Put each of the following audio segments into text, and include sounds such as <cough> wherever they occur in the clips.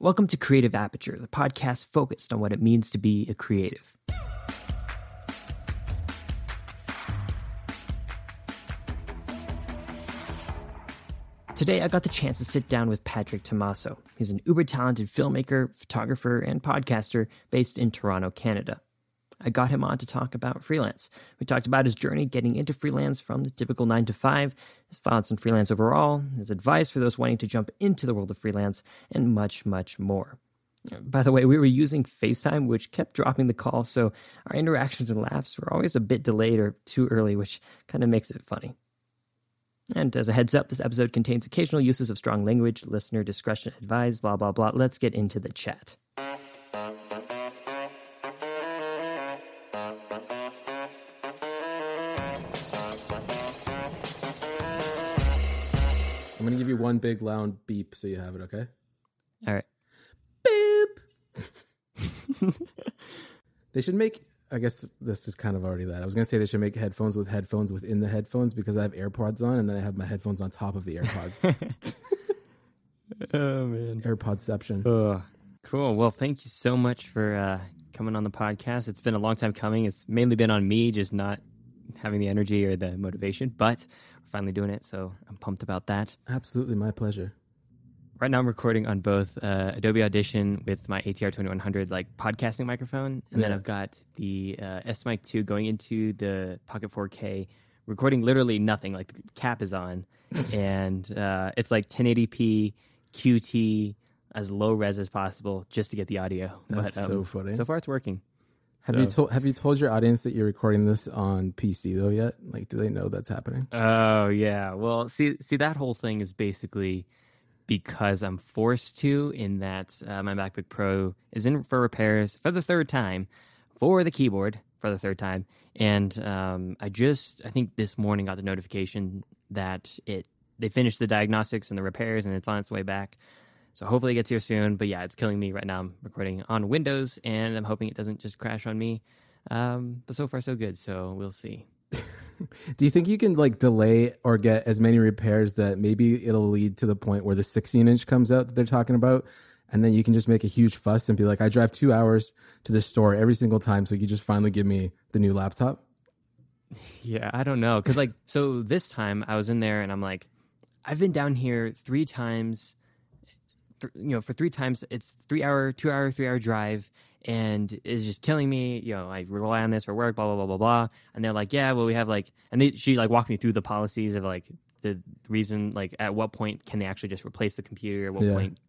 Welcome to Creative Aperture, the podcast focused on what it means to be a creative. Today, I got the chance to sit down with Patrick Tomasso. He's an uber talented filmmaker, photographer, and podcaster based in Toronto, Canada. I got him on to talk about freelance. We talked about his journey getting into freelance from the typical 9 to 5, his thoughts on freelance overall, his advice for those wanting to jump into the world of freelance, and much, much more. By the way, we were using FaceTime, which kept dropping the call, so our interactions and laughs were always a bit delayed or too early, which kind of makes it funny. And as a heads up, this episode contains occasional uses of strong language, listener discretion advised, blah, blah, blah. Let's get into the chat. Gonna give you one big loud beep so you have it, okay? All right. Beep. <laughs> they should make. I guess this is kind of already that. I was gonna say they should make headphones with headphones within the headphones because I have AirPods on and then I have my headphones on top of the AirPods. <laughs> Oh, man. AirPodception. Oh, cool. Well, thank you so much for uh, coming on the podcast. It's been a long time coming. It's mainly been on me, just not having the energy or the motivation, but finally doing it. So I'm pumped about that. Absolutely, my pleasure. Right now, I'm recording on both uh, Adobe Audition with my ATR 2100 like podcasting microphone, and then I've got the uh, S Mic 2 going into the Pocket 4K, recording literally nothing. Like the cap is on, <laughs> and uh, it's like 1080p QT as low res as possible just to get the audio. That's so funny. So far, it's working. Have you told Have you told your audience that you're recording this on PC though yet? Like, do they know that's happening? Oh yeah. Well, see, see that whole thing is basically because I'm forced to. In that uh, my MacBook Pro is in for repairs for the third time, for the keyboard for the third time, and um, I just I think this morning got the notification that it they finished the diagnostics and the repairs and it's on its way back. So hopefully it gets here soon. But yeah, it's killing me right now. I'm recording on Windows, and I'm hoping it doesn't just crash on me. Um, but so far so good. So we'll see. <laughs> Do you think you can like delay or get as many repairs that maybe it'll lead to the point where the 16 inch comes out that they're talking about? And then you can just make a huge fuss and be like, I drive two hours to the store every single time. So you just finally give me the new laptop. <laughs> Yeah, I don't know. Cause like, so this time I was in there and I'm like, I've been down here three times, th- you know, for three times, it's three hour, two hour, three hour drive and it's just killing me. You know, I rely on this for work, blah, blah, blah, blah, blah. And they're like, yeah, well, we have like, and they, she like walked me through the policies of like the reason, like at what point can they actually just replace the computer? At what Yeah. point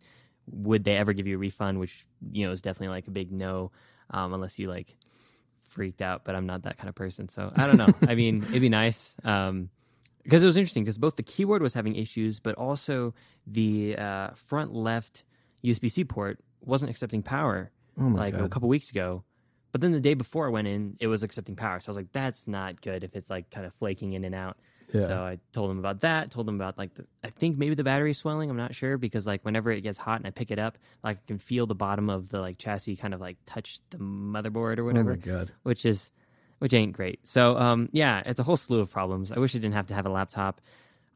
would they ever give you a refund? Which, you know, is definitely like a big no, um, unless you like, freaked out, but I'm not that kind of person. So I don't know. <laughs> I mean, it'd be nice. Um, because it was interesting because both the keyboard was having issues, but also the uh, front left USB C port wasn't accepting power Oh like a couple weeks ago. But then the day before I went in, it was accepting power. So I was like, that's not good if it's like kind of flaking in and out. Yeah. So I told them about that. Told them about like the, I think maybe the battery swelling. I'm not sure because like whenever it gets hot and I pick it up, like I can feel the bottom of the like chassis kind of like touch the motherboard or whatever. Oh whatever my God. which is which ain't great. So um, yeah, it's a whole slew of problems. I wish I didn't have to have a laptop.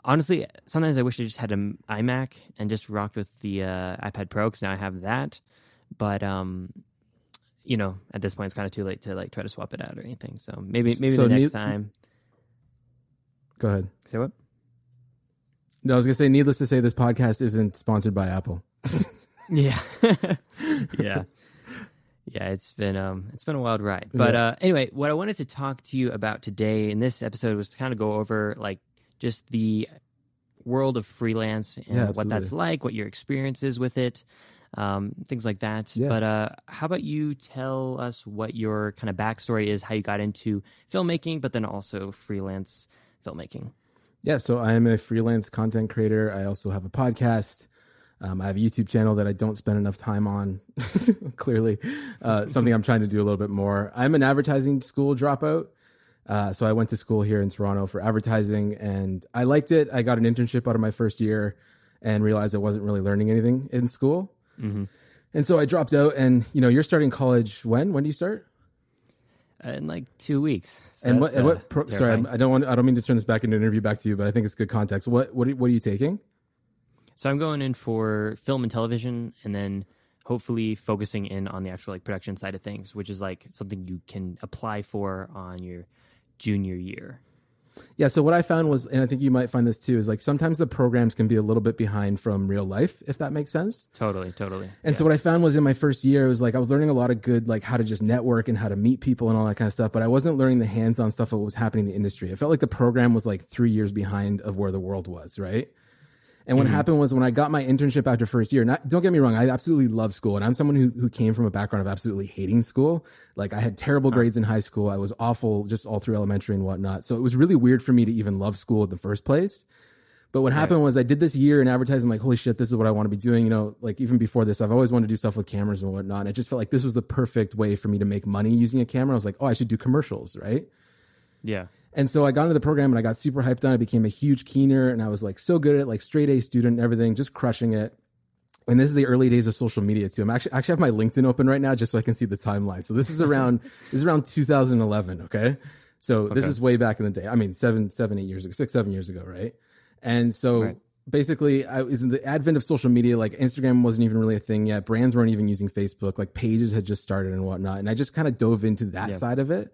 Honestly, sometimes I wish I just had an iMac and just rocked with the uh, iPad Pro because now I have that. But um, you know, at this point, it's kind of too late to like try to swap it out or anything. So maybe maybe So the next need- time. Go ahead. Say what? No, I was going to say, needless to say, this podcast isn't sponsored by Apple. <laughs> Yeah, <laughs> yeah, yeah. It's been um, it's been a wild ride. But Yeah. uh, anyway, what I wanted to talk to you about today in this episode was to kind of go over like just the world of freelance and Yeah, what that's like, what your experience is with it, um, things like that. Yeah. But uh, how about you tell us what your kind of backstory is, how you got into filmmaking, but then also freelance filmmaking. Yeah, so I am a freelance content creator. I also have a podcast. Um, I have a YouTube channel that I don't spend enough time on, <laughs> clearly. Uh, something I'm trying to do a little bit more. I'm an advertising school dropout. Uh, so I went to school here in Toronto for advertising and I liked it. I got an internship out of my first year and realized I wasn't really learning anything in school. And so I dropped out. And, you know, you're starting college when? When do you start? Uh, in like two weeks. So and what, and uh, what pro- sorry. I don't want, I don't mean to turn this back into an interview back to you, but I think it's good context. What, what, are- what are you taking? So I'm going in for film and television, and then hopefully focusing in on the actual like production side of things, which is like something you can apply for on your junior year. Yeah, so what I found was, and I think you might find this too, is like sometimes the programs can be a little bit behind from real life, if that makes sense. Totally, totally. And yeah. so what I found was in my first year, it was like I was learning a lot of good, like how to just network and how to meet people and all that kind of stuff, but I wasn't learning the hands on stuff of what was happening in the industry. I felt like the program was like three years behind of where the world was, right? And what mm-hmm. happened was when I got my internship after first year, not, don't get me wrong, I absolutely love school. And I'm someone who, who came from a background of absolutely hating school. Like I had terrible huh. grades in high school. I was awful just all through elementary and whatnot. So it was really weird for me to even love school in the first place. But what right. happened was I did this year in advertising, like, holy shit, this is what I want to be doing. You know, like even before this, I've always wanted to do stuff with cameras and whatnot. And it just felt like this was the perfect way for me to make money using a camera. I was like, oh, I should do commercials, right? Yeah. And so I got into the program and I got super hyped on it. I became a huge keener and I was like so good at like straight A student and everything, just crushing it. And this is the early days of social media too. I'm actually actually have my LinkedIn open right now just so I can see the timeline. So this is around <laughs> this is around 2011. Okay. So okay. this is way back in the day. I mean, seven, seven, eight years ago, six, seven years ago, right? And so right. basically, I was in the advent of social media. Like Instagram wasn't even really a thing yet. Brands weren't even using Facebook. Like pages had just started and whatnot. And I just kind of dove into that yep. side of it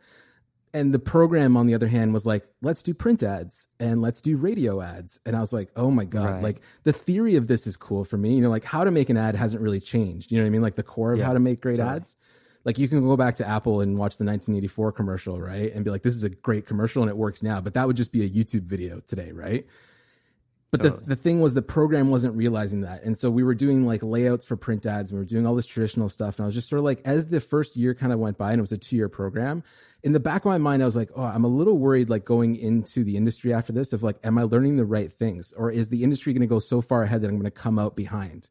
and the program on the other hand was like let's do print ads and let's do radio ads. And i was like oh my god right. like the theory of this is cool for me. You know like how to make an ad hasn't really changed. You know what i mean? Like the core of yeah, how to make great ads. Like you can go back to apple and watch the 1984 commercial right? And be like this is a great commercial and it works now. But that would just be a youtube video today right but totally. the, the thing was the program wasn't realizing that. And so we were doing like layouts for print ads and we were doing all this traditional stuff. And I was just sort of like, as the first year kind of went by and it was a two year program, in the back of my mind, I was like, oh, I'm a little worried like going into the industry after this of like, am I learning the right things? Or is the industry going to go so far ahead that I'm going to come out behind?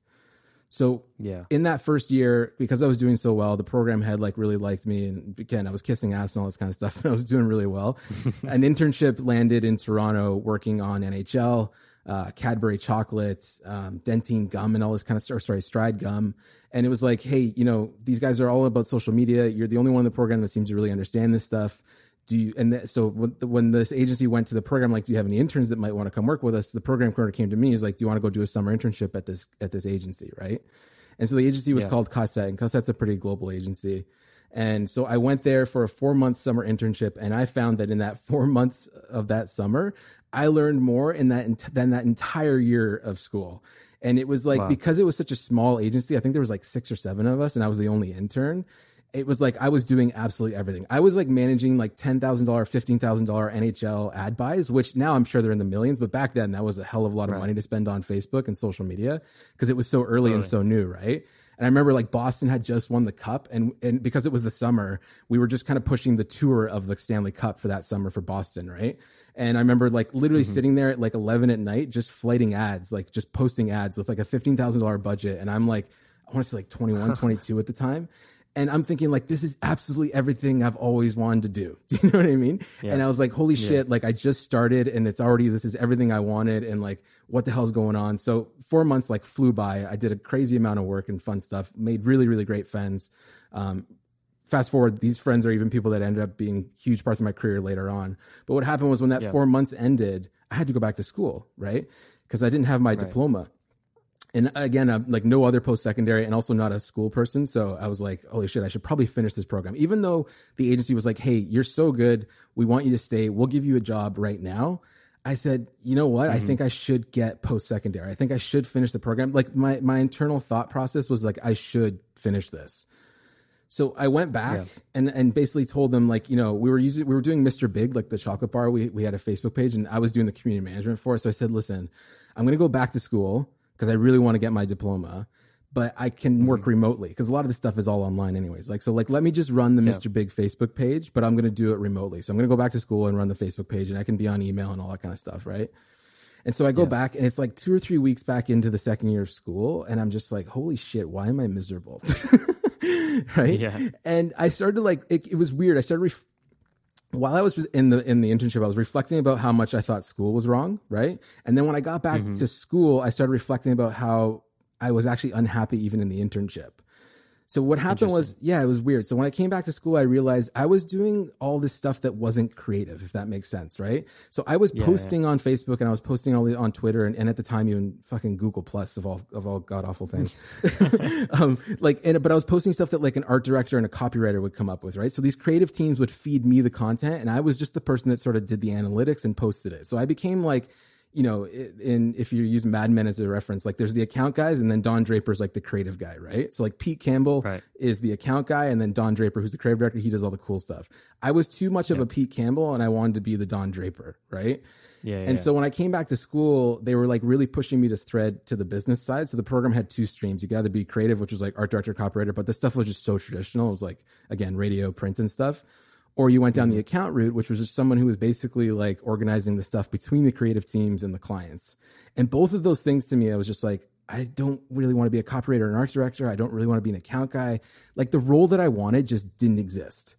So yeah, in that first year, because I was doing so well, the program head like really liked me, and again, I was kissing ass and all this kind of stuff, <laughs> and I was doing really well. <laughs> An internship landed in Toronto, working on NHL uh, Cadbury chocolates, um, Dentyne gum, and all this kind of stuff. Sorry, Stride gum. And it was like, hey, you know, these guys are all about social media. You're the only one in the program that seems to really understand this stuff. Do you? And th- so when, when this agency went to the program, like, do you have any interns that might want to come work with us? The program coordinator came to me. He's like, do you want to go do a summer internship at this at this agency, right? And so the agency was yeah. called Cossette, and Cossette's a pretty global agency. And so I went there for a four month summer internship, and I found that in that <laughs> four months of that summer, I learned more in that than that entire year of school. And it was like wow. because it was such a small agency, I think there was like six or seven of us, and I was the only intern. It was like I was doing absolutely everything. I was like managing like ten thousand dollar, fifteen thousand dollar NHL ad buys, which now I'm sure they're in the millions, but back then that was a hell of a lot of right. money to spend on Facebook and social media because it was so early totally. and so new, right? And I remember like Boston had just won the cup, and and because it was the summer, we were just kind of pushing the tour of the Stanley Cup for that summer for Boston, right? And I remember like literally mm-hmm. sitting there at like 11 at night, just flighting ads, like just posting ads with like a $15,000 budget. And I'm like, I want to say like 21, <laughs> 22 at the time. And I'm thinking like, this is absolutely everything I've always wanted to do. <laughs> Do you know what I mean? Yeah. And I was like, holy yeah. shit, like I just started and it's already, this is everything I wanted. And like, what the hell's going on? So four months like flew by. I did a crazy amount of work and fun stuff, made really, really great friends. Um, fast forward, these friends are even people that ended up being huge parts of my career later on. But what happened was when that yeah. four months ended, I had to go back to school, right? Because I didn't have my right. diploma. And again, I'm like no other post secondary and also not a school person. So I was like, holy shit, I should probably finish this program. Even though the agency was like, hey, you're so good. We want you to stay. We'll give you a job right now. I said, you know what? Mm-hmm. I think I should get post secondary. I think I should finish the program. Like my, my internal thought process was like, I should finish this. So I went back yeah. and, and basically told them like, you know, we were using, we were doing Mr. Big, like the chocolate bar. We, we had a Facebook page and I was doing the community management for it. So I said, listen, I'm going to go back to school because I really want to get my diploma, but I can mm-hmm. work remotely because a lot of this stuff is all online anyways. Like, so like, let me just run the yeah. Mr. Big Facebook page, but I'm going to do it remotely. So I'm going to go back to school and run the Facebook page and I can be on email and all that kind of stuff. Right. And so I go yeah. back and it's like two or three weeks back into the second year of school. And I'm just like, holy shit, why am I miserable? <laughs> <laughs> right? Yeah. And I started like it, it was weird. I started ref- while I was in the in the internship, I was reflecting about how much I thought school was wrong, right? And then when I got back mm-hmm. to school, I started reflecting about how I was actually unhappy even in the internship. So what happened was, yeah, it was weird. So when I came back to school, I realized I was doing all this stuff that wasn't creative, if that makes sense, right? So I was yeah, posting yeah. on Facebook and I was posting all on Twitter and, and, at the time even fucking Google Plus of all of all god awful things. <laughs> <laughs> um, like, and but I was posting stuff that like an art director and a copywriter would come up with, right? So these creative teams would feed me the content, and I was just the person that sort of did the analytics and posted it. So I became like you know, in if you use Mad Men as a reference, like there's the account guys, and then Don Draper's like the creative guy, right? So like Pete Campbell right. is the account guy, and then Don Draper, who's the creative director, he does all the cool stuff. I was too much of a Pete Campbell, and I wanted to be the Don Draper, right? Yeah, yeah, and so when I came back to school, they were like really pushing me to thread to the business side. So the program had two streams. You got to be creative, which was like art director, copywriter, but this stuff was just so traditional. It was like again radio, print, and stuff or you went down the mm-hmm. account route, which was just someone who was basically like organizing the stuff between the creative teams and the clients. And both of those things to me, I was just like, I don't really want to be a copywriter or an art director. I don't really want to be an account guy. Like the role that I wanted just didn't exist.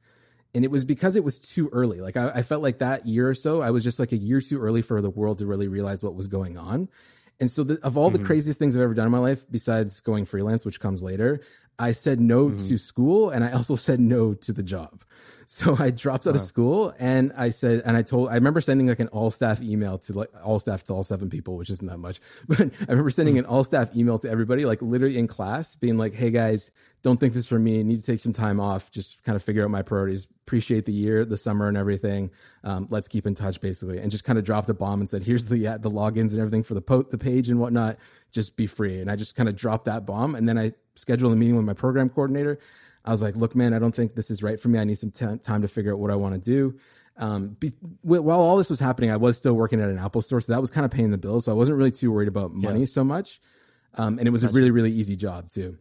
And it was because it was too early. Like I, I felt like that year or so, I was just like a year too early for the world to really realize what was going on. And so, the, of all mm-hmm. the craziest things I've ever done in my life, besides going freelance, which comes later, I said no mm-hmm. to school and I also <laughs> said no to the job. So I dropped out wow. of school and I said, and I told, I remember sending like an all staff email to like all staff to all seven people, which isn't that much, <laughs> but I remember sending an all staff email to everybody, like literally in class, being like, Hey guys, don't think this for me. I need to take some time off. Just kind of figure out my priorities. Appreciate the year, the summer, and everything. Um, let's keep in touch, basically, and just kind of dropped a bomb and said, "Here's the uh, the logins and everything for the po- the page and whatnot. Just be free." And I just kind of dropped that bomb, and then I scheduled a meeting with my program coordinator. I was like, look, man, I don't think this is right for me. I need some t- time to figure out what I want to do. Um, be, while all this was happening, I was still working at an Apple store. So that was kind of paying the bills. So I wasn't really too worried about money yeah. so much. Um, and it was gotcha. a really, really easy job too.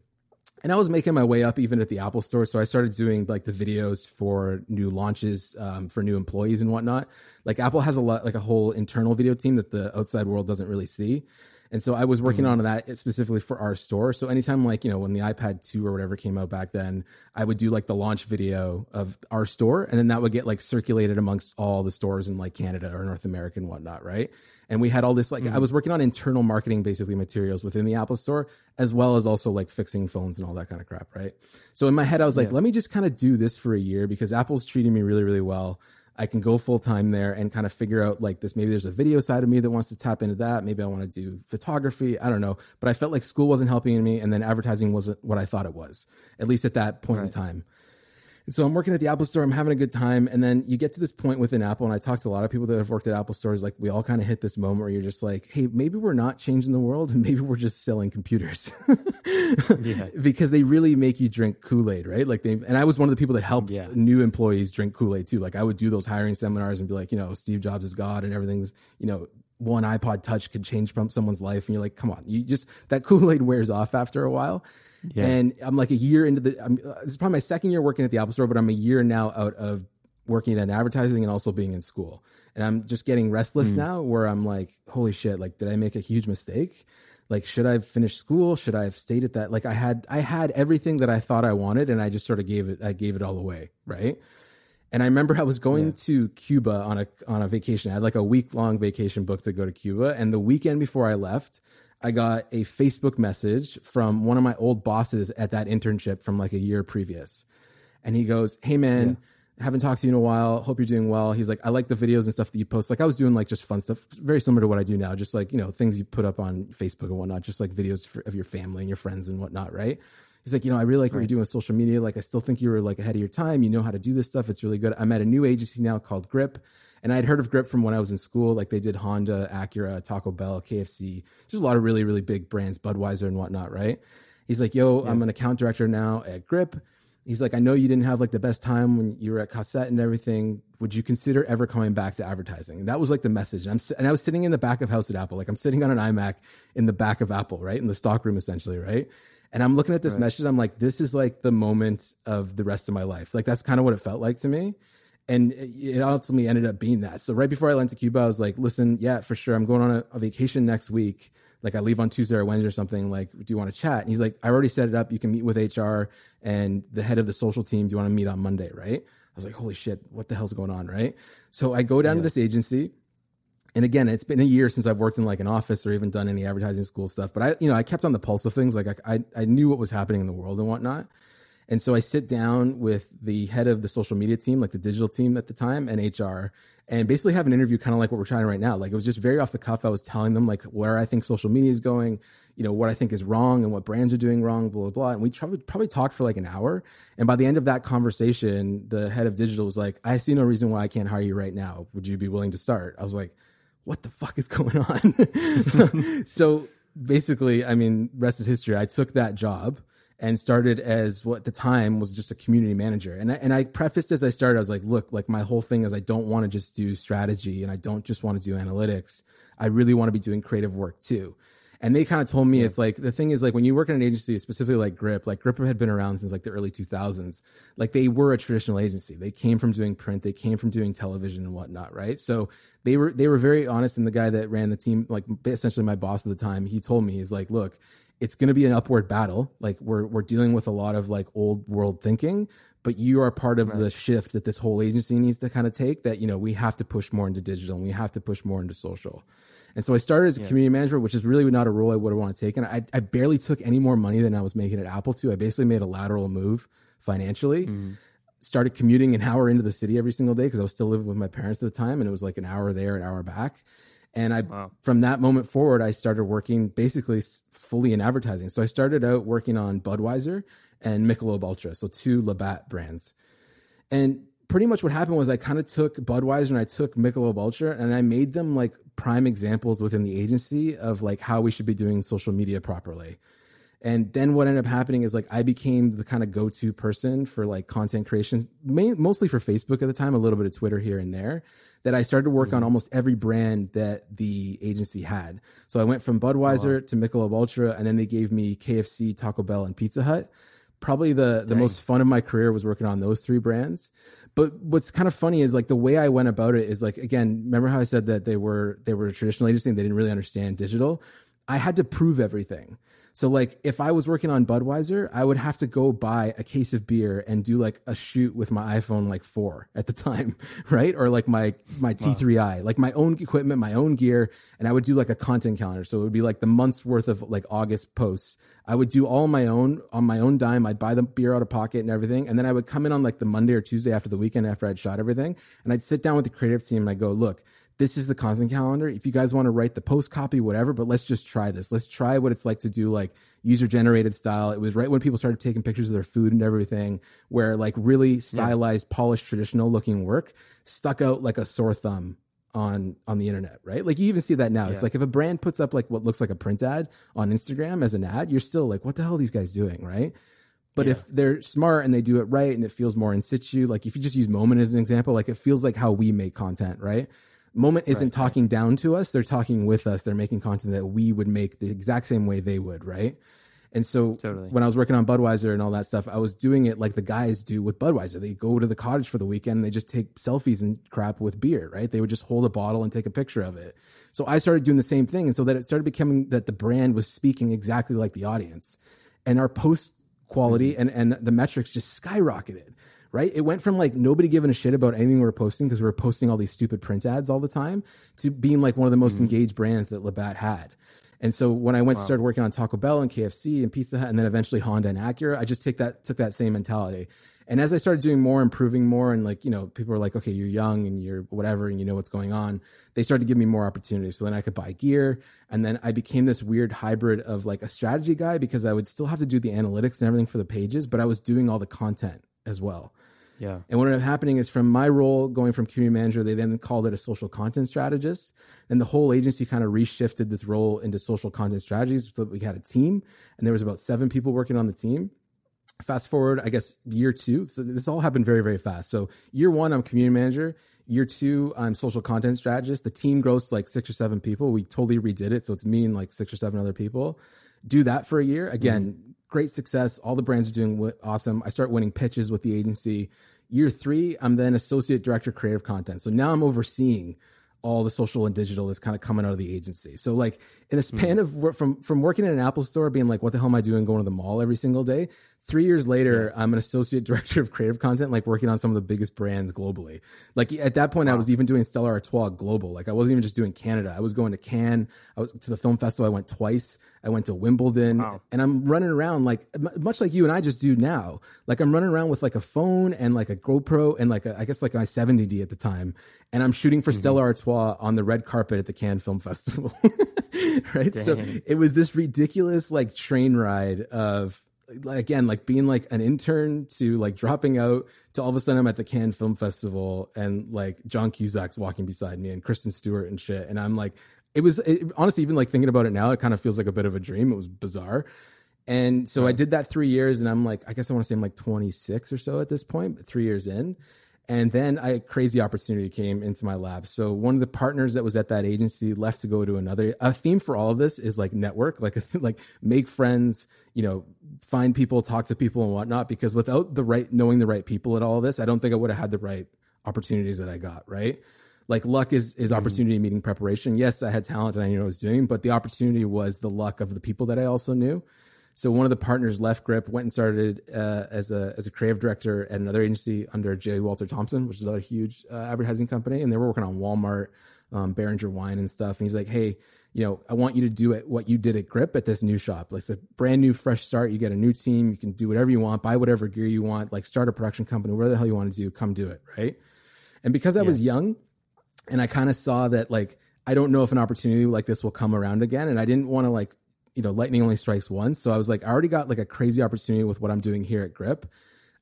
And I was making my way up even at the Apple store. So I started doing like the videos for new launches um, for new employees and whatnot. Like Apple has a lot, like a whole internal video team that the outside world doesn't really see. And so I was working mm-hmm. on that specifically for our store. So anytime like, you know, when the iPad 2 or whatever came out back then, I would do like the launch video of our store and then that would get like circulated amongst all the stores in like Canada or North America and whatnot, right? And we had all this like mm-hmm. I was working on internal marketing basically materials within the Apple store as well as also like fixing phones and all that kind of crap, right? So in my head I was like, yeah. let me just kind of do this for a year because Apple's treating me really really well. I can go full time there and kind of figure out like this. Maybe there's a video side of me that wants to tap into that. Maybe I want to do photography. I don't know. But I felt like school wasn't helping me, and then advertising wasn't what I thought it was, at least at that point right. in time. So I'm working at the Apple store. I'm having a good time. And then you get to this point within Apple. And I talked to a lot of people that have worked at Apple stores. Like we all kind of hit this moment where you're just like, hey, maybe we're not changing the world. Maybe we're just selling computers. yeah. <laughs> Because they really make you drink Kool Aid, right? Like they, and I was one of the people that helped yeah. new employees drink Kool Aid too. Like I would do those hiring seminars and be like, you know, Steve Jobs is God and everything's, you know, one iPod touch could change someone's life. And you're like, come on, you just, that Kool Aid wears off after a while. Yeah. And I'm like a year into the, I'm, uh, this is probably my second year working at the Apple Store, but I'm a year now out of working in advertising and also being in school. And I'm just getting restless mm. now where I'm like, holy shit, like, did I make a huge mistake? Like, should I have finished school? Should I have stayed at that? Like, I had, I had everything that I thought I wanted and I just sort of gave it, I gave it all away. Right. And I remember I was going yeah. to Cuba on a, on a vacation. I had like a week long vacation booked to go to Cuba. And the weekend before I left, I got a Facebook message from one of my old bosses at that internship from like a year previous. And he goes, Hey man, yeah. haven't talked to you in a while. Hope you're doing well. He's like, I like the videos and stuff that you post. Like I was doing like just fun stuff, very similar to what I do now. Just like, you know, things you put up on Facebook and whatnot, just like videos for, of your family and your friends and whatnot. Right. He's like, you know, I really like what you're doing with social media. Like, I still think you were like ahead of your time. You know how to do this stuff. It's really good. I'm at a new agency now called Grip. And I'd heard of Grip from when I was in school. Like they did Honda, Acura, Taco Bell, KFC, just a lot of really, really big brands, Budweiser and whatnot, right? He's like, yo, yeah. I'm an account director now at Grip. He's like, I know you didn't have like the best time when you were at Cossette and everything. Would you consider ever coming back to advertising? And that was like the message. And, I'm, and I was sitting in the back of House at Apple. Like I'm sitting on an iMac in the back of Apple, right? In the stock room, essentially, right? And I'm looking at this right. message. I'm like, this is like the moment of the rest of my life. Like that's kind of what it felt like to me and it ultimately ended up being that. So right before I went to Cuba, I was like, listen, yeah, for sure. I'm going on a, a, vacation next week. Like I leave on Tuesday or Wednesday or something. Like, do you want to chat? And he's like, I already set it up. You can meet with HR and the head of the social team. Do you want to meet on Monday? Right. I was like, holy shit, what the hell's going on? Right. So I go down yeah. to this agency. And again, it's been a year since I've worked in like an office or even done any advertising school stuff. But I, you know, I kept on the pulse of things. Like I, I, I knew what was happening in the world and whatnot. And so I sit down with the head of the social media team, like the digital team at the time, and HR, and basically have an interview kind of like what we're trying right now. Like it was just very off the cuff. I was telling them like where I think social media is going, you know, what I think is wrong and what brands are doing wrong, blah, blah, blah. And we probably, probably talked for like an hour. And by the end of that conversation, the head of digital was like, I see no reason why I can't hire you right now. Would you be willing to start? I was like, what the fuck is going on? <laughs> so basically, I mean, rest is history. I took that job and started as what at the time was just a community manager. And I, and I prefaced as I started, I was like, look, like my whole thing is I don't want to just do strategy and I don't just want to do analytics. I really want to be doing creative work too. And they kind of told me yeah. it's like the thing is like when you work in an agency, specifically like Grip, like Grip had been around since like the early 2000s. Like they were a traditional agency. They came from doing print, they came from doing television and whatnot, right? So they were they were very honest. And the guy that ran the team, like essentially my boss at the time, he told me he's like, look, it's going to be an upward battle. Like we're we're dealing with a lot of like old world thinking, but you are part of right. the shift that this whole agency needs to kind of take. That you know we have to push more into digital and we have to push more into social. And so I started as a yeah. community manager, which is really not a role I would have wanted to take. And I, I barely took any more money than I was making at Apple too. I basically made a lateral move financially. Mm. Started commuting an hour into the city every single day because I was still living with my parents at the time, and it was like an hour there, an hour back. And I, wow. from that moment forward, I started working basically fully in advertising. So I started out working on Budweiser and Michelob Ultra, so two Labatt brands. And pretty much what happened was I kind of took Budweiser and I took Michelob Ultra and I made them like prime examples within the agency of like how we should be doing social media properly. And then what ended up happening is like I became the kind of go to person for like content creation, mostly for Facebook at the time, a little bit of Twitter here and there. That I started to work mm-hmm. on almost every brand that the agency had. So I went from Budweiser wow. to Michelob Ultra, and then they gave me KFC, Taco Bell, and Pizza Hut. Probably the the most fun of my career was working on those three brands. But what's kind of funny is like the way I went about it is like again, remember how I said that they were they were a traditional agency and they didn't really understand digital. I had to prove everything. So like if I was working on Budweiser, I would have to go buy a case of beer and do like a shoot with my iPhone like 4 at the time, <laughs> right? Or like my my T3i, like my own equipment, my own gear, and I would do like a content calendar. So it would be like the month's worth of like August posts. I would do all my own on my own dime. I'd buy the beer out of pocket and everything, and then I would come in on like the Monday or Tuesday after the weekend after I'd shot everything, and I'd sit down with the creative team and I go, "Look, this is the content calendar. If you guys want to write the post copy, whatever, but let's just try this. Let's try what it's like to do like user generated style. It was right when people started taking pictures of their food and everything, where like really stylized, yeah. polished, traditional looking work stuck out like a sore thumb on on the internet, right? Like you even see that now. Yeah. It's like if a brand puts up like what looks like a print ad on Instagram as an ad, you're still like, what the hell are these guys doing, right? But yeah. if they're smart and they do it right and it feels more in situ, like if you just use Moment as an example, like it feels like how we make content, right? Moment isn't right, talking down to us; they're talking with us. They're making content that we would make the exact same way they would, right? And so totally. when I was working on Budweiser and all that stuff, I was doing it like the guys do with Budweiser. They go to the cottage for the weekend and they just take selfies and crap with beer, right? They would just hold a bottle and take a picture of it. So I started doing the same thing. And so that it started becoming that the brand was speaking exactly like the audience. And our post quality mm-hmm. and, and the metrics just skyrocketed right? It went from like nobody giving a shit about anything we were posting because we were posting all these stupid print ads all the time to being like one of the most mm. engaged brands that Labatt had. And so when I went wow. started working on Taco Bell and KFC and Pizza Hut and then eventually Honda and Acura, I just take that took that same mentality. And as I started doing more, improving more, and like, you know, people were like, okay, you're young and you're whatever, and you know what's going on. They started to give me more opportunities. So then I could buy gear. And then I became this weird hybrid of like a strategy guy because I would still have to do the analytics and everything for the pages, but I was doing all the content as well. Yeah. And what ended up happening is from my role going from community manager, they then called it a social content strategist. And the whole agency kind of reshifted this role into social content strategies. So we had a team and there was about seven people working on the team. Fast forward, I guess year two. So this all happened very, very fast. So year one, I'm community manager. Year two, I'm social content strategist. The team grows to like six or seven people. We totally redid it. So it's me and like six or seven other people. Do that for a year. Again, mm great success. All the brands are doing awesome. I start winning pitches with the agency. Year three, I'm then associate director creative content. So now I'm overseeing all the social and digital that's kind of coming out of the agency. So like in a span mm. of from from working in an Apple store, being like, what the hell am I doing going to the mall every single day? Three years later. I'm an associate <laughs> director of creative content, like working on some of the biggest brands globally. Like at that point, wow. I was even doing Stella Artois global. Like I wasn't even just doing Canada. I was going to Cannes. I was to the film festival. I went twice. I went to Wimbledon, wow. and I'm running around like much like you and I just do now. Like I'm running around with like a phone and like a GoPro and like a, I guess like my 70D at the time, and I'm shooting for mm-hmm. Stella Artois on the red carpet at the Cannes Film Festival. <laughs> right. Dang. So it was this ridiculous like train ride of again like being like an intern to like dropping out to all of a sudden I'm at the Cannes Film Festival and like John Cusack's walking beside me and Kristen Stewart and shit. And I'm like it was it, honestly even like thinking about it now it kind of feels like a bit of a dream. It was bizarre. And so I did that 3 years and I'm like I guess I want to say I'm like 26 or so at this point but 3 years in and then a crazy opportunity came into my lab. So one of the partners that was at that agency left to go to another. A theme for all of this is like network, like <laughs> like make friends, you know, find people, talk to people, and whatnot. Because without the right knowing the right people at all of this, I don't think I would have had the right opportunities that I got. Right. Like luck is is mm-hmm. opportunity meeting preparation. Yes, I had talent and I knew what I was doing, but the opportunity was the luck of the people that I also knew. So one of the partners left Grip, went and started uh, as a as a creative director at another agency under J. Walter Thompson, which is another huge uh, advertising company, and they were working on Walmart, um, Beringer wine and stuff. And he's like, "Hey, you know, I want you to do it what you did at Grip at this new shop. Like it's a brand new, fresh start. You get a new team. You can do whatever you want, buy whatever gear you want, like start a production company, whatever the hell you want to do, come do it, right?" And because I yeah. was young, and I kind of saw that like I don't know if an opportunity like this will come around again, and I didn't want to like you know, lightning only strikes once. So I was like, I already got like a crazy opportunity with what I'm doing here at Grip.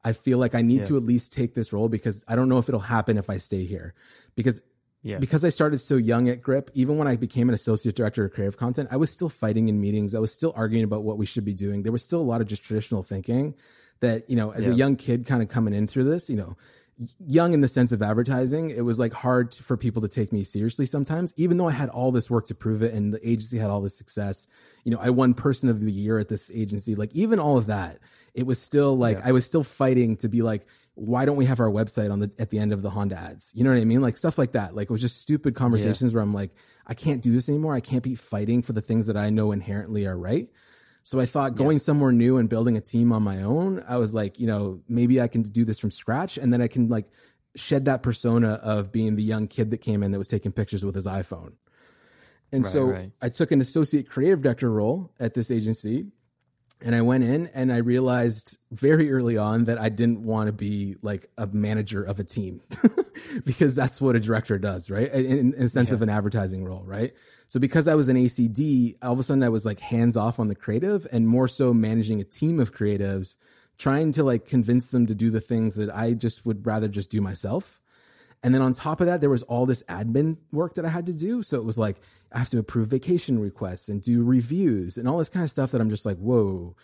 I feel like I need yeah. to at least take this role because I don't know if it'll happen if I stay here. Because yeah. because I started so young at Grip, even when I became an associate director of creative content, I was still fighting in meetings. I was still arguing about what we should be doing. There was still a lot of just traditional thinking that, you know, as yeah. a young kid kind of coming in through this, you know, young in the sense of advertising, it was like hard for people to take me seriously sometimes, even though I had all this work to prove it and the agency had all this success. You know, I won person of the year at this agency. Like even all of that, it was still like, yeah. I was still fighting to be like, why don't we have our website on the at the end of the Honda ads? You know what I mean? Like stuff like that. Like it was just stupid conversations yeah. where I'm like, I can't do this anymore. I can't be fighting for the things that I know inherently are right. So I thought going yeah. somewhere new and building a team on my own, I was like, you know, maybe I can do this from scratch and then I can like shed that persona of being the young kid that came in that was taking pictures with his iPhone. And right, so right. I took an associate creative director role at this agency and I went in and I realized very early on that I didn't want to be like a manager of a team <laughs> because that's what a director does, right? In, in a sense yeah. of an advertising role, right? So because I was an ACD, all of a sudden I was like hands off on the creative and more so managing a team of creatives, trying to like convince them to do the things that I just would rather just do myself. And then on top of that, there was all this admin work that I had to do. So it was like, I have to approve vacation requests and do reviews and all this kind of stuff that I'm just like, whoa.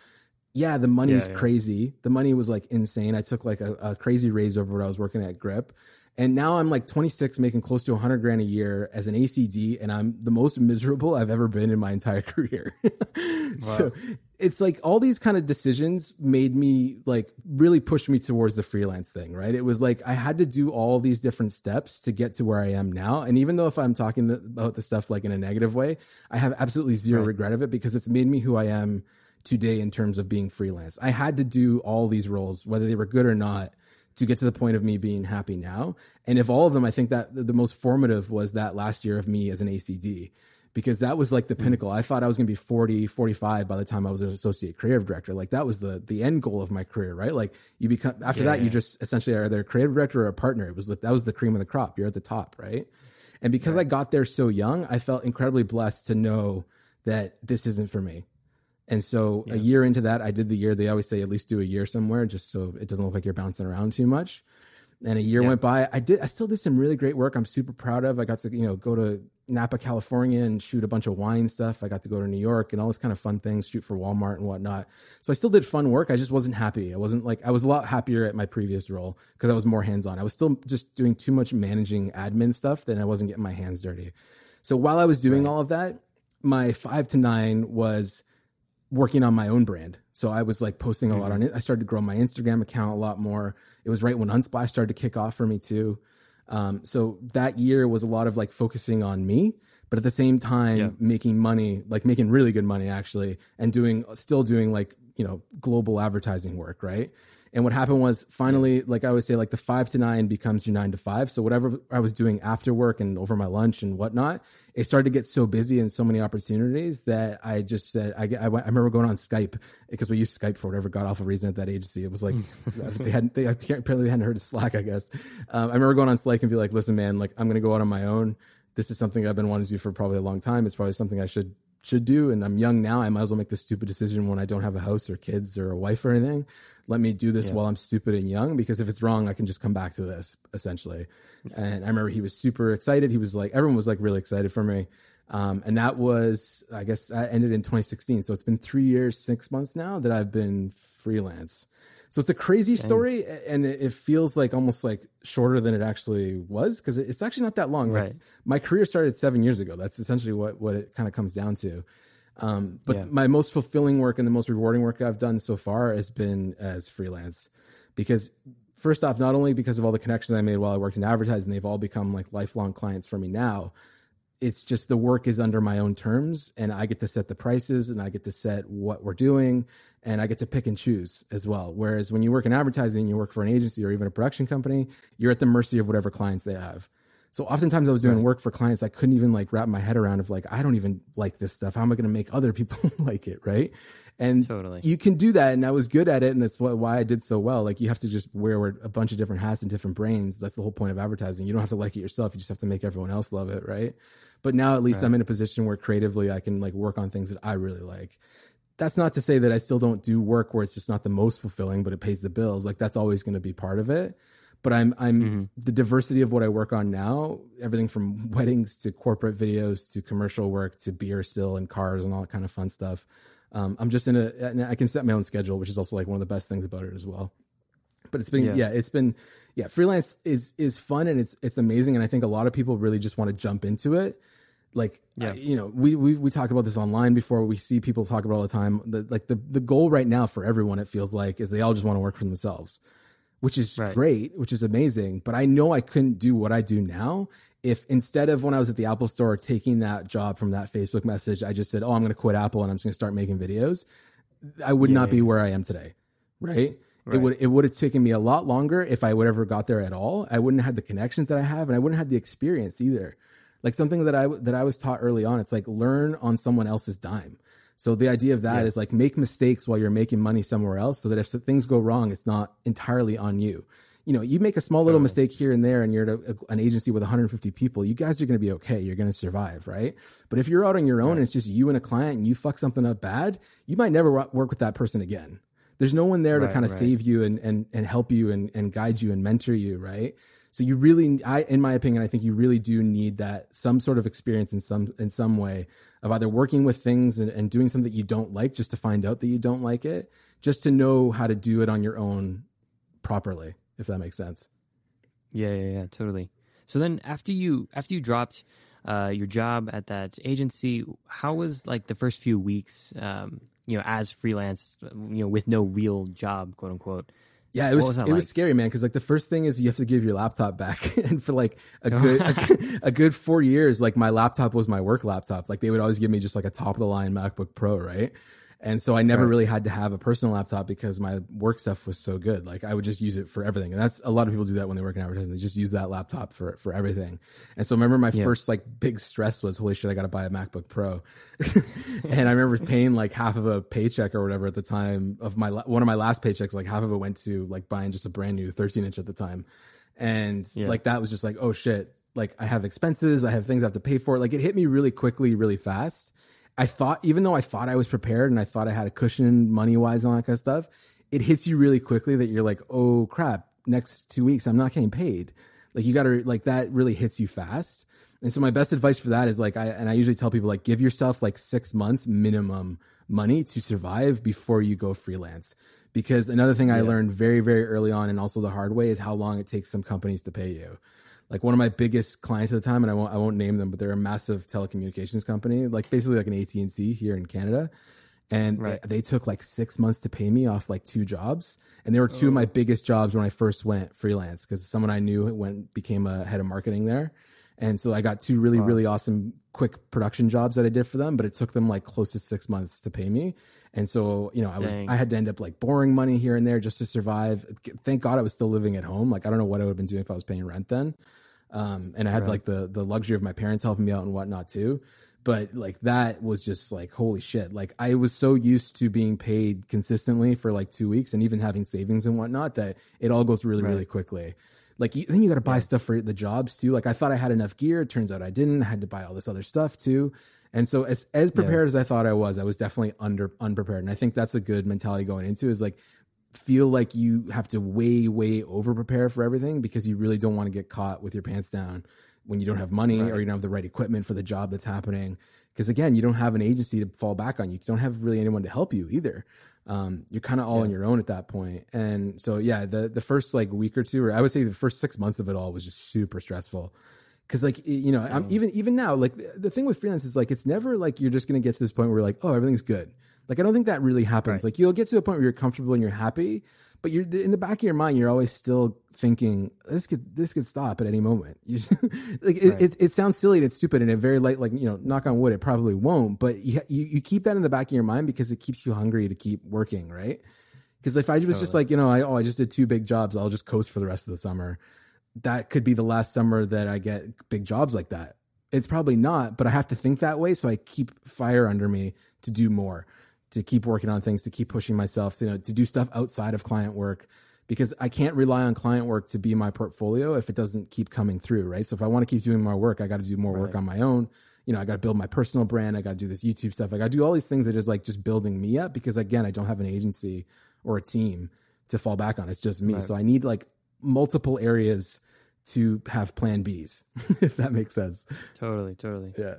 Yeah, the money's yeah, yeah. crazy. The money was like insane. I took like a, a crazy raise over what I was working at Grip. And now I'm like 26, making close to 100 grand a year as an ACD, and I'm the most miserable I've ever been in my entire <laughs> career. wow. So it's like all these kind of decisions made me like really push me towards the freelance thing, right? It was like I had to do all these different steps to get to where I am now. And even though if I'm talking about the stuff like in a negative way, I have absolutely zero right. regret of it because it's made me who I am today in terms of being freelance. I had to do all these roles, whether they were good or not to get to the point of me being happy now. And if all of them, I think that the most formative was that last year of me as an ACD, because that was like the mm. pinnacle. I thought I was going to be 40, 45 by the time I was an associate creative director. Like that was the, the end goal of my career, right? Like you become, after yeah, that, you just essentially are either a creative director or a partner. It was like that was the cream of the crop. You're at the top, right? And because right. I got there so young, I felt incredibly blessed to know that this isn't for me. And so yeah. a year into that, I did the year. They always say at least do a year somewhere, just so it doesn't look like you're bouncing around too much. And a year yeah. went by. I did. I still did some really great work. I'm super proud of. I got to you know go to Napa, California, and shoot a bunch of wine stuff. I got to go to New York and all this kind of fun things, shoot for Walmart and whatnot. So I still did fun work. I just wasn't happy. I wasn't like I was a lot happier at my previous role because I was more hands on. I was still just doing too much managing admin stuff, then I wasn't getting my hands dirty. So while I was doing right. all of that, my five to nine was working on my own brand. So I was like posting a mm-hmm. lot on it. I started to grow my Instagram account a lot more. It was right when Unsplash started to kick off for me too. Um, so that year was a lot of like focusing on me, but at the same time yeah. making money, like making really good money actually, and doing still doing like you know, global advertising work, right? And what happened was finally, like I always say, like the five to nine becomes your nine to five. So whatever I was doing after work and over my lunch and whatnot, it started to get so busy and so many opportunities that I just said, I, I, I remember going on Skype because we used Skype for whatever god awful reason at that agency. It was like, <laughs> they hadn't, they apparently hadn't heard of Slack, I guess. Um, I remember going on Slack and be like, listen, man, like I'm going to go out on my own. This is something I've been wanting to do for probably a long time. It's probably something I should should do. And I'm young now. I might as well make this stupid decision when I don't have a house or kids or a wife or anything. Let me do this yeah. while I'm stupid and young because if it's wrong, I can just come back to this essentially. And I remember he was super excited. He was like, everyone was like really excited for me. Um, and that was, I guess, that ended in 2016. So it's been three years, six months now that I've been freelance. So it's a crazy story, and it feels like almost like shorter than it actually was because it's actually not that long. Right. Like my career started seven years ago. That's essentially what what it kind of comes down to. Um, but yeah. my most fulfilling work and the most rewarding work I've done so far has been as freelance, because first off, not only because of all the connections I made while I worked in advertising, they've all become like lifelong clients for me now. It's just the work is under my own terms, and I get to set the prices, and I get to set what we're doing, and I get to pick and choose as well. Whereas when you work in advertising, you work for an agency or even a production company, you're at the mercy of whatever clients they have. So oftentimes I was doing work for clients I couldn't even like wrap my head around of like I don't even like this stuff. How am I going to make other people <laughs> like it, right? And totally. you can do that, and I was good at it, and that's what, why I did so well. Like you have to just wear a bunch of different hats and different brains. That's the whole point of advertising. You don't have to like it yourself. You just have to make everyone else love it, right? But now at least right. I'm in a position where creatively I can like work on things that I really like that's not to say that I still don't do work where it's just not the most fulfilling, but it pays the bills. Like that's always going to be part of it. But I'm I'm mm-hmm. the diversity of what I work on now, everything from <laughs> weddings to corporate videos to commercial work to beer still and cars and all that kind of fun stuff. Um, I'm just in a I can set my own schedule, which is also like one of the best things about it as well. But it's been yeah, yeah it's been yeah, freelance is is fun and it's it's amazing and I think a lot of people really just want to jump into it like yeah. Uh, you know we we we talk about this online before we see people talk about all the time the, like the the goal right now for everyone it feels like is they all just want to work for themselves which is right. great which is amazing but i know i couldn't do what i do now if instead of when i was at the apple store taking that job from that facebook message i just said oh i'm going to quit apple and i'm just going to start making videos i would yeah, not yeah. be where i am today right Right. It would it would have taken me a lot longer if I would ever got there at all. I wouldn't have had the connections that I have, and I wouldn't have had the experience either like something that I that I was taught early on. It's like learn on someone else's dime. So the idea of that yeah. is like make mistakes while you're making money somewhere else, so that if things go wrong, it's not entirely on you. You know, you make a small little mistake here and there, and you're at a, an agency with 150 people. You guys are going to be okay. You're going to survive, right? But if you're out on your own right. and it's just you and a client, and you fuck something up bad, you might never work with that person again. There's no one there right, to kind of right. save you and and and help you and and guide you and mentor you, right? So you really, I, in my opinion, I think you really do need that some sort of experience in some in some way of either working with things and, and doing something that you don't like just to find out that you don't like it, just to know how to do it on your own properly, if that makes sense. Yeah, yeah, yeah, totally. So then after you after you dropped uh, your job at that agency, how was like the first few weeks, um, you know, as freelance, you know, with no real job, quote unquote? Yeah, it was, was it like? was scary, man. Because like the first thing is you have to give your laptop back, <laughs> and for like a <laughs> good a, a, good four years, like my laptop was my work laptop. Like they would always give me just like a top of the line MacBook Pro, right? And so I never right. really had to have a personal laptop because my work stuff was so good. Like I would just use it for everything. And that's a lot of people do that when they work in advertising. They just use that laptop for, for everything. And so I remember my yeah. first like big stress was, holy shit, I got to buy a MacBook Pro. <laughs> and I remember paying like half of a paycheck or whatever at the time of my, one of my last paychecks, like half of it went to like buying just a brand new 13 inch at the time. And yeah. like that was just like, oh shit, like I have expenses, I have things I have to pay for. Like it hit me really quickly, really fast I thought, even though I thought I was prepared and I thought I had a cushion money wise and all that kind of stuff, it hits you really quickly that you're like, oh crap, next two weeks I'm not getting paid. Like you got to like that really hits you fast. And so my best advice for that is like I and I usually tell people like give yourself like 6 months minimum money to survive before you go freelance. Because another thing yeah. I learned very very early on and also the hard way is how long it takes some companies to pay you like one of my biggest clients at the time, and I won't I won't name them, but they're a massive telecommunications company, like basically like an AT and T here in Canada. And right. they, they, took like six months to pay me off like two jobs, and they were two oh. of my oh. biggest jobs when I first went freelance because someone I knew went became a head of marketing there, And so I got two really, wow. really awesome quick production jobs that I did for them, but it took them like close to six months to pay me. And so, you know, I was, Dang. I had to end up like borrowing money here and there just to survive. Thank God I was still living at home. Like, I don't know what I would have been doing if I was paying rent then. Um, and I had right. like the, the luxury of my parents helping me out and whatnot too. But like that was just like, holy shit. Like I was so used to being paid consistently for like two weeks and even having savings and whatnot that it all goes really, right. really quickly like you, then you got to buy stuff for the jobs too. Like I thought I had enough gear. It turns out I didn't. I had to buy all this other stuff too. And so as as prepared yeah. as I thought I was, I was definitely under unprepared. And I think that's a good mentality going into is like feel like you have to way way over prepare for everything because you really don't want to get caught with your pants down when you don't have money right. or you don't have the right equipment for the job that's happening. Because again, you don't have an agency to fall back on. You don't have really anyone to help you either um, you're kind of all yeah. on your own at that. And so, yeah, the the first like week or two, or I would say the first six months of it all was just super stressful. Cause like you know, I'm even even now, like the thing with freelance is like it's never like you're just gonna get to this point where you're like, oh, everything's good. Like I don't think that really happens. Right. Like you'll get to a point where you're comfortable and you're happy, but you're in the back of your mind, you're always still thinking this could this could stop at any moment. <laughs> like it, right. it, it, sounds silly and it's stupid and it very light like you know knock on wood it probably won't, but you, you, you keep that in the back of your mind because it keeps you hungry to keep working, right? Because if I was totally. just like you know I oh I just did two big jobs, I'll just coast for the rest of the summer. That could be the last summer that I get big jobs like that. It's probably not, but I have to think that way, so I keep fire under me to do more to keep working on things, to keep pushing myself, to, you know, to do stuff outside of client work because I can't rely on client work to be my portfolio if it doesn't keep coming through, right? So if I want to keep doing more work, I got to do more right. work on my own. You know, I got to build my personal brand. I got to do this YouTube stuff. I got to do all these things that is like just building me up because again, I don't have an agency or a team to fall back on. It's just me. Right. So I need like multiple areas to have plan Bs, <laughs> if that makes sense. Totally, totally. Yeah.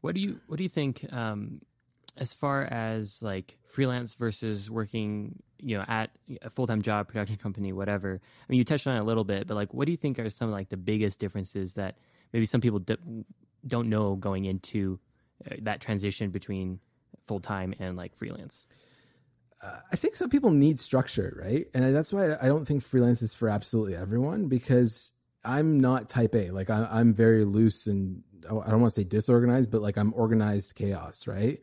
What do you what do you think um, as far as like freelance versus working, you know, at a full time job, production company, whatever. I mean, you touched on it a little bit, but like, what do you think are some like the biggest differences that maybe some people don't know going into uh, that transition between full time and like freelance? Uh, I think some people need structure, right? And that's why I don't think freelance is for absolutely everyone because I'm not type A. Like I, am very loose and I don't want to say disorganized, but like I'm organized chaos, right?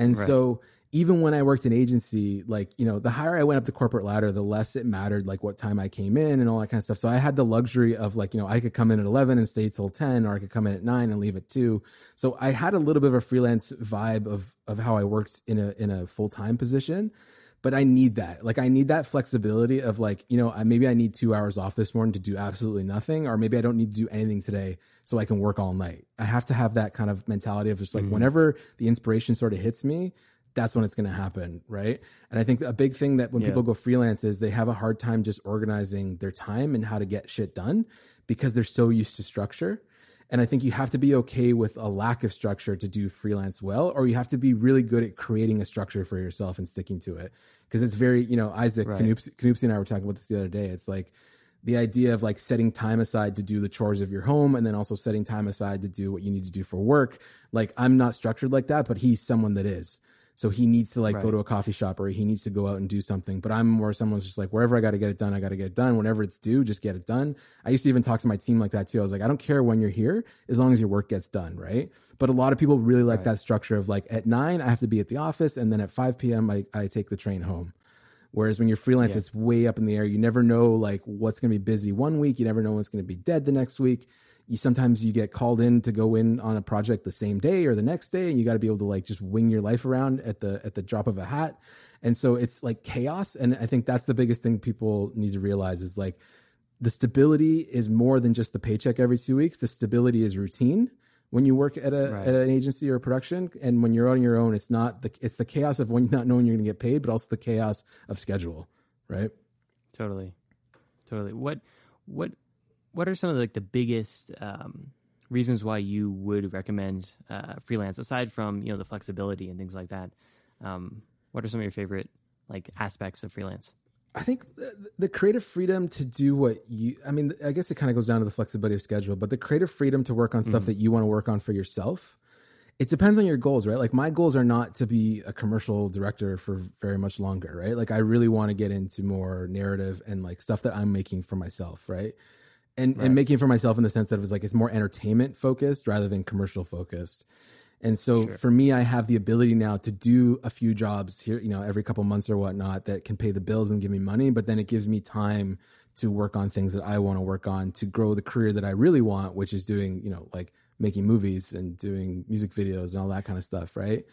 And right. so even when I worked in agency, like, you know, the higher I went up the corporate ladder, the less it mattered, like what time I came in and all that kind of stuff. So I had the luxury of like, you know, I could come in at 11 and stay till 10, or I could come in at nine and leave at two. So I had a little bit of a freelance vibe of, of how I worked in a, in a full time position. But I need that. Like, I need that flexibility of like, you know, maybe I need two hours off this morning to do absolutely nothing, or maybe I don't need to do anything today so I can work all night. I have to have that kind of mentality of just like, mm-hmm. whenever the inspiration sort of hits me, that's when it's going to happen, right? And I think a big thing that when yeah. people go freelance is they have a hard time just organizing their time and how to get shit done because they're so used to structure. And I think you have to be okay with a lack of structure to do freelance well, or you have to be really good at creating a structure for yourself and sticking to it. Because it's very, you know, Isaac right. And I were talking about this the other day. It's like the idea of like setting time aside to do the chores of your home and then also setting time aside to do what you need to do for work. Like I'm not structured like that, but he's someone that is. So he needs to like right. go to a coffee shop or he needs to go out and do something. But I'm more someone's just like wherever I got to get it done, I got to get it done. Whenever it's due, just get it done. I used to even talk to my team like that too. I was like, I don't care when you're here as long as your work gets done, right? But a lot of people really like right. that structure of like at nine I have to be at the office and then at five p.m. I, I take the train home. Whereas when you're freelance, yeah. it's way up in the air. You never know like what's going to be busy one week. You never know what's going to be dead the next week you sometimes you get called in to go in on a project the same day or the next day and you got to be able to like just wing your life around at the at the drop of a hat. And so it's like chaos and i think that's the biggest thing people need to realize is like the stability is more than just the paycheck every two weeks. The stability is routine. When you work at a right. at an agency or a production and when you're on your own it's not the it's the chaos of when not knowing you're going to get paid but also the chaos of schedule right? Totally. Totally. What what what are some of the, like the biggest um, reasons why you would recommend uh, freelance aside from you know the flexibility and things like that? Um, what are some of your favorite like aspects of freelance? I think the creative freedom to do what you, I mean, I guess it kind of goes down to the flexibility of schedule, but the creative freedom to work on stuff mm. that you want to work on for yourself. It depends on your goals, right? Like my goals are not to be a commercial director for very much longer, right? Like I really want to get into more narrative and like stuff that I'm making for myself, right? And right. and making for myself in the sense that it was like it's more entertainment focused rather than commercial focused. And so sure. for me, I have the ability now to do a few jobs here, you know, every couple months or whatnot that can pay the bills and give me money. But then it gives me time to work on things that I want to work on to grow the career that I really want, which is doing, you know, like making movies and doing music videos and all that kind of stuff. Right.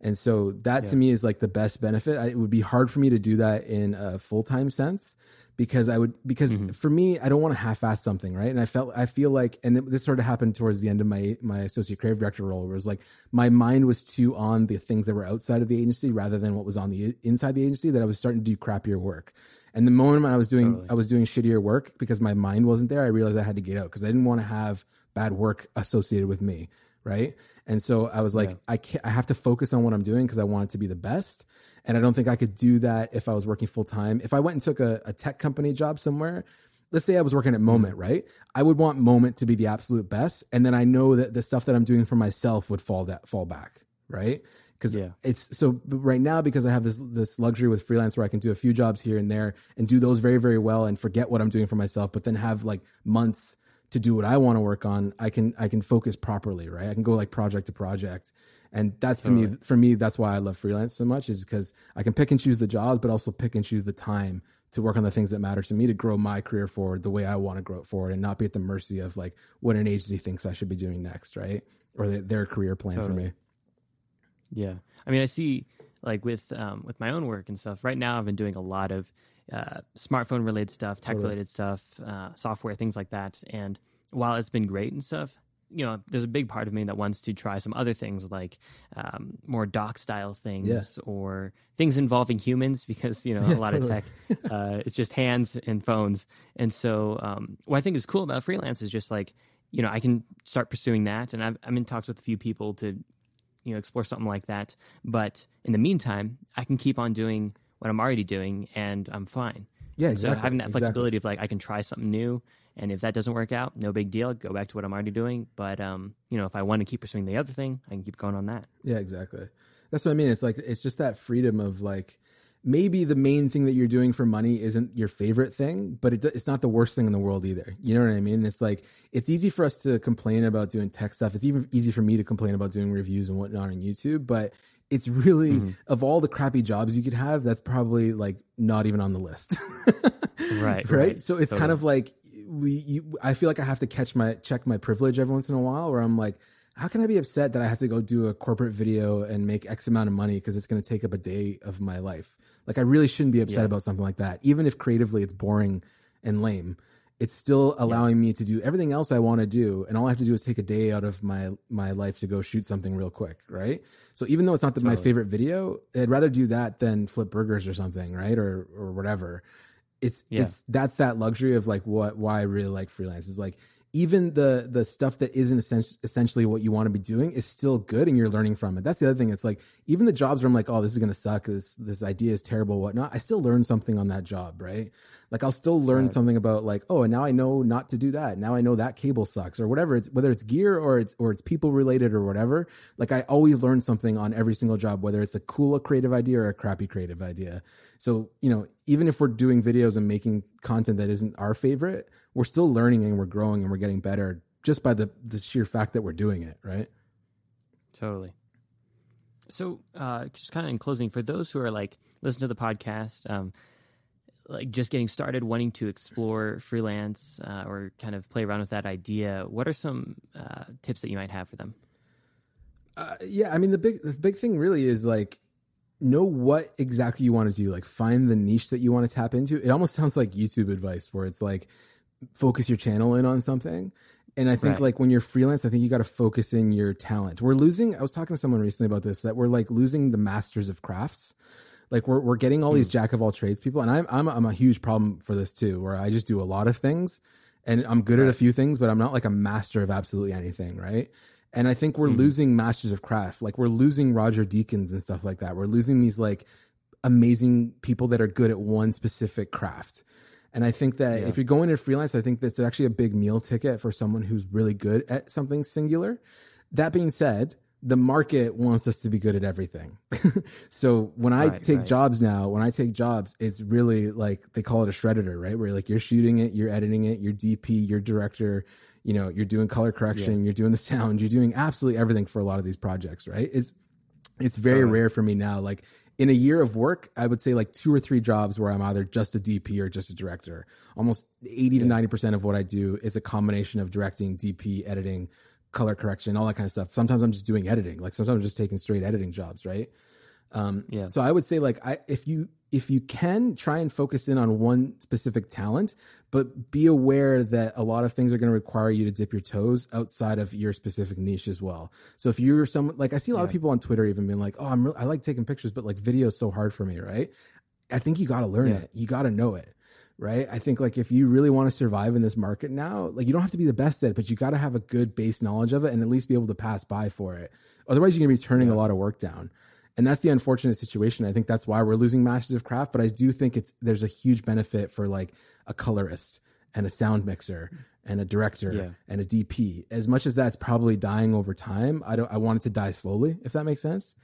And so that yeah. to me is like the best benefit. I, it would be hard for me to do that in a full time sense because I would because mm-hmm. for me I don't want to half-ass something right and I felt I feel like and this sort of happened towards the end of my my associate creative director role where it was like my mind was too on the things that were outside of the agency rather than what was on the inside the agency that I was starting to do crappier work and the moment I was doing totally. I was doing shittier work because my mind wasn't there I realized I had to get out because I didn't want to have bad work associated with me right and so I was like yeah. I can't, I have to focus on what I'm doing because I want it to be the best and I don't think I could do that if I was working full time. If I went and took a, a tech company job somewhere, let's say I was working at mm-hmm. Moment, right? I would want Moment to be the absolute best, and then I know that the stuff that I'm doing for myself would fall that fall back, right? Because yeah. it's so right now because I have this this luxury with freelance where I can do a few jobs here and there and do those very very well and forget what I'm doing for myself, but then have like months to do what I want to work on. I can I can focus properly, right? I can go like project to project and that's totally. to me, for me, that's why I love freelance so much is because I can pick and choose the jobs, but also pick and choose the time to work on the things that matter to me to grow my career forward the way I want to grow it forward and not be at the mercy of like what an agency thinks I should be doing next, right? Or the, their career plan totally. for me. Yeah. I mean, I see like with um, with my own work and stuff. Right now, I've been doing a lot of uh, smartphone related stuff, tech related totally. stuff, uh, software, things like that. And while it's been great and stuff, you know, there's a big part of me that wants to try some other things like um, more doc style things yeah. or things involving humans because, you know, <laughs> yeah, a lot totally. of tech, uh, it's just hands and phones. And so, um, what I think is cool about freelance is just like, you know, I can start pursuing that. And i I'm in talks with a few people to, you know, explore something like that. But in the meantime, I can keep on doing what I'm already doing and I'm fine. Yeah, exactly. So having that flexibility exactly. of like, I can try something new and if that doesn't work out, no big deal. Go back to what I'm already doing. But um, you know, if I want to keep pursuing the other thing, I can keep going on that. Yeah, exactly. That's what I mean. It's like it's just that freedom of like maybe the main thing that you're doing for money isn't your favorite thing, but it, it's not the worst thing in the world either. You know what I mean? It's like it's easy for us to complain about doing tech stuff. It's even easy for me to complain about doing reviews and whatnot on YouTube, but it's really mm-hmm. of all the crappy jobs you could have, that's probably like not even on the list. <laughs> right, right. Right. So it's totally. kind of like we you, I feel like I have to catch my check my privilege every once in a while where I'm like how can I be upset that I have to go do a corporate video and make X amount of money because it's going to take up a day of my life? Like, I really shouldn't be upset yeah. about something like that. Even if creatively it's boring and lame, it's still allowing yeah. me to do everything else I want to do. And all I have to do is take a day out of my, my life to go shoot something real quick. Right. So even though it's not the, totally. my favorite video, I'd rather do that than flip burgers or something. Right. Or, or whatever it's yeah. it's that's that luxury of like what why I really like freelance is like even the the stuff that isn't essentially what you want to be doing is still good and you're learning from it. That's the other thing. It's like even the jobs where I'm like, oh, this is gonna suck. This this idea is terrible, whatnot. I still learn something on that job, right? Like I'll still learn right. something about like, oh, and now I know not to do that. Now I know that cable sucks or whatever. It's whether it's gear or it's or it's people related or whatever. Like I always learn something on every single job, whether it's a cool creative idea or a crappy creative idea. So you know, even if we're doing videos and making content that isn't our favorite we're still learning and we're growing and we're getting better just by the the sheer fact that we're doing it, right? Totally. So, uh, just kind of in closing, for those who are like listen to the podcast, um, like just getting started, wanting to explore freelance uh, or kind of play around with that idea, what are some uh, tips that you might have for them? Uh, yeah, I mean the big the big thing really is like know what exactly you want to do. Like find the niche that you want to tap into. It almost sounds like YouTube advice, where it's like focus your channel in on something. And I think right. like when you're freelance, I think you got to focus in your talent. We're losing. I was talking to someone recently about this that we're like losing the masters of crafts. Like we're we're getting all mm. these jack of all trades people, and I'm I'm I'm a huge problem for this too, where I just do a lot of things, and I'm good right. at a few things, but I'm not like a master of absolutely anything, right? And I think we're mm. losing masters of craft. Like we're losing Roger Deakins and stuff like that. We're losing these like amazing people that are good at one specific craft. And I think that yeah. if you're going into freelance, I think that's actually a big meal ticket for someone who's really good at something singular. That being said, the market wants us to be good at everything. <laughs> so when I Right, take right. jobs now, when I take jobs, it's really like they call it a shredder, right? Where like you're shooting it, you're editing it, you're DP, you're director, you know, you're doing color correction, you're doing the <laughs> sound, you're doing absolutely everything for a lot of these projects, right? It's it's very rare for me now. Like in a year of work, I would say like two or three jobs where I'm either just a DP or just a director. Almost 80 to 90% of what I do is a combination of directing, DP, editing, color correction, all that kind of stuff. Sometimes I'm just doing editing. Like sometimes I'm just taking straight editing jobs, right? Um, yeah. So I would say like I if you if you can try and focus in on one specific talent, but be aware that a lot of things are going to require you to dip your toes outside of your specific niche as well. So if you're someone like I see a lot of people on Twitter even being like, "Oh, I'm re- I like taking pictures, but like video is so hard for me," right? I think you got to learn Yeah. it. You got to know it. Right. I think like if you really want to survive in this market now, like you don't have to be the best at it, but you got to have a good base knowledge of it and at least be able to pass by for it. Otherwise, you're going to be turning a lot of work down. And that's the unfortunate situation. I think that's why we're losing masters of craft, but I do think it's there's a huge benefit for like a colorist and a sound mixer and a director Yeah. and a DP. As much as that's probably dying over time, I don't I want it to die slowly, if that makes sense.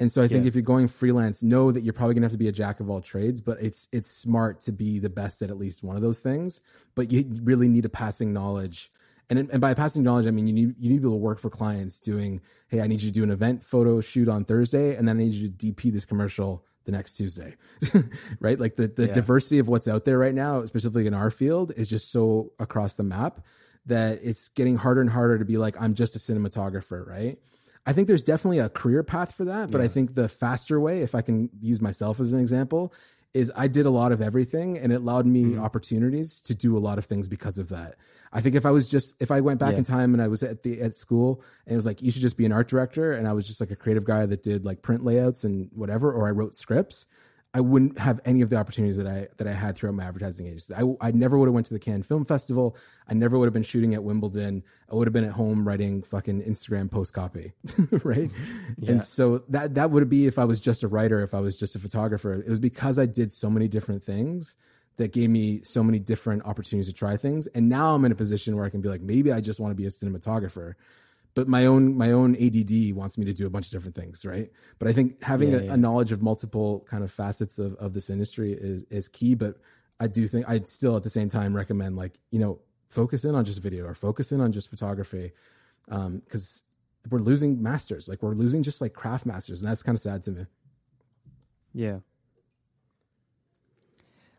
And so I think Yeah. if you're going freelance, know that you're probably gonna have to be a jack of all trades, but it's it's smart to be the best at at least one of those things. But you really need a passing knowledge. And, and by passing knowledge, I mean you need you need to be able to work for clients doing, hey, I need you to do an event photo shoot on Thursday, and then I need you to DP this commercial the next Tuesday. <laughs> right? Like the, the Yeah. diversity of what's out there right now, specifically in our field, is just so across the map that it's getting harder and harder to be like, I'm just a cinematographer, right? I think there's definitely a career path for that, but I think the faster way, if I can use myself as an example, is I did a lot of everything and it allowed me mm-hmm. opportunities to do a lot of things because of that. I think if I was just if I went back Yeah. in time and I was at the at school and it was like you should just be an art director and I was just like a creative guy that did like print layouts and whatever or I wrote scripts, I wouldn't have any of the opportunities that I that I had throughout my advertising agency. I, I never would have went to the Cannes Film Festival. I never would have been shooting at Wimbledon. I would have been at home writing fucking Instagram post copy, <laughs> right? And so that that would be if I was just a writer, if I was just a photographer. It was because I did so many different things that gave me so many different opportunities to try things. And now I'm in a position where I can be like, maybe I just want to be a cinematographer but my own my own ADD wants me to do a bunch of different things, right? But I think having Yeah, a, yeah. a knowledge of multiple kind of facets of, of this industry is is key. But I do think I'd still at the same time recommend like you know focus in on just video or focus in on just photography because we're losing masters, like we're losing just like craft masters, and that's kind of sad to me. Yeah.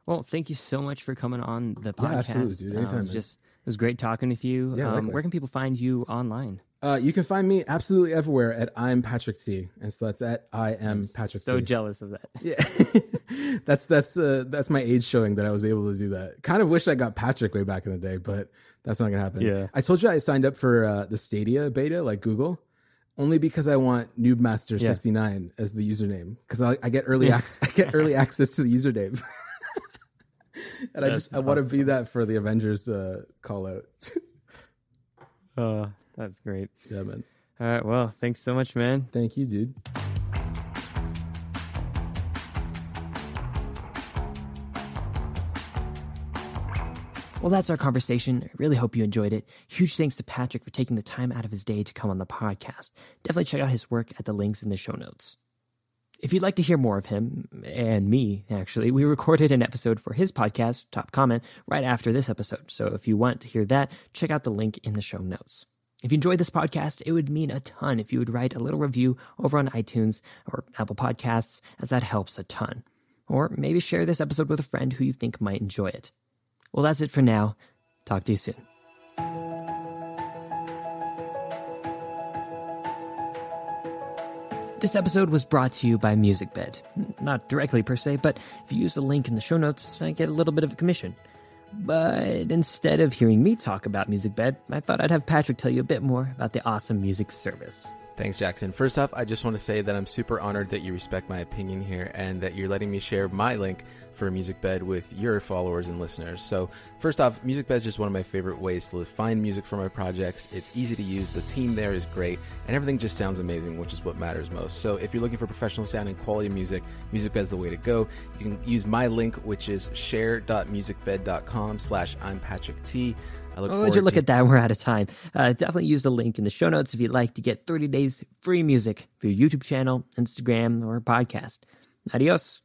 Well, thank you so much for coming on the podcast. Yeah, absolutely, dude. Anytime, it was just it was great talking with you. Yeah, um, where can people find you online? Uh, you can find me absolutely everywhere at I'm Patrick T, and so that's at I am Patrick So T. jealous of that. <laughs> Yeah, <laughs> that's that's uh, that's my age showing that I was able to do that. Kind of wish I got Patrick way back in the day, but that's not gonna happen. Yeah. I told you I signed up for uh, the Stadia beta, like Google, only because I want Noobmaster sixty nine as the username because I, I get early access. <laughs> I get early access to the username, and I That's just I want to be that for the Avengers uh, call out. Uh, that's great. yeah, man. All right. Well, thanks so much, man. Thank you, dude. Well, that's our conversation. I really hope you enjoyed it. Huge thanks to Patrick for taking the time out of his day to come on the podcast. Definitely check out his work at the links in the show notes. If you'd like to hear more of him, and me, actually, we recorded an episode for his podcast, Top Comment, right after this episode. So if you want to hear that, check out the link in the show notes. If you enjoyed this podcast, it would mean a ton if you would write a little review over on iTunes or Apple Podcasts, as that helps a ton. Or maybe share this episode with a friend who you think might enjoy it. Well, that's it for now. Talk to you soon. This episode was brought to you by MusicBed. Not directly per se, but if you use the link in the show notes, I get a little bit of a commission. But instead of hearing me talk about MusicBed, I thought I'd have Patrick tell you a bit more about the awesome music service. Thanks, Jackson. First off, I just want to say that I'm super honored that you respect my opinion here and that you're letting me share my link for MusicBed with your followers and listeners. So, first off, MusicBed is just one of my favorite ways to find music for my projects. It's easy to use, the team there is great, and everything just sounds amazing, which is what matters most. So, if you're looking for professional sounding quality music, MusicBed is the way to go. You can use my link, which is share.musicbed.com slash I'm Patrick T. I look oh, would you look to- at that? We're out of time. Uh, definitely use the link in the show notes if you'd like to get 30 days free music for your YouTube channel, Instagram, or podcast. Adios.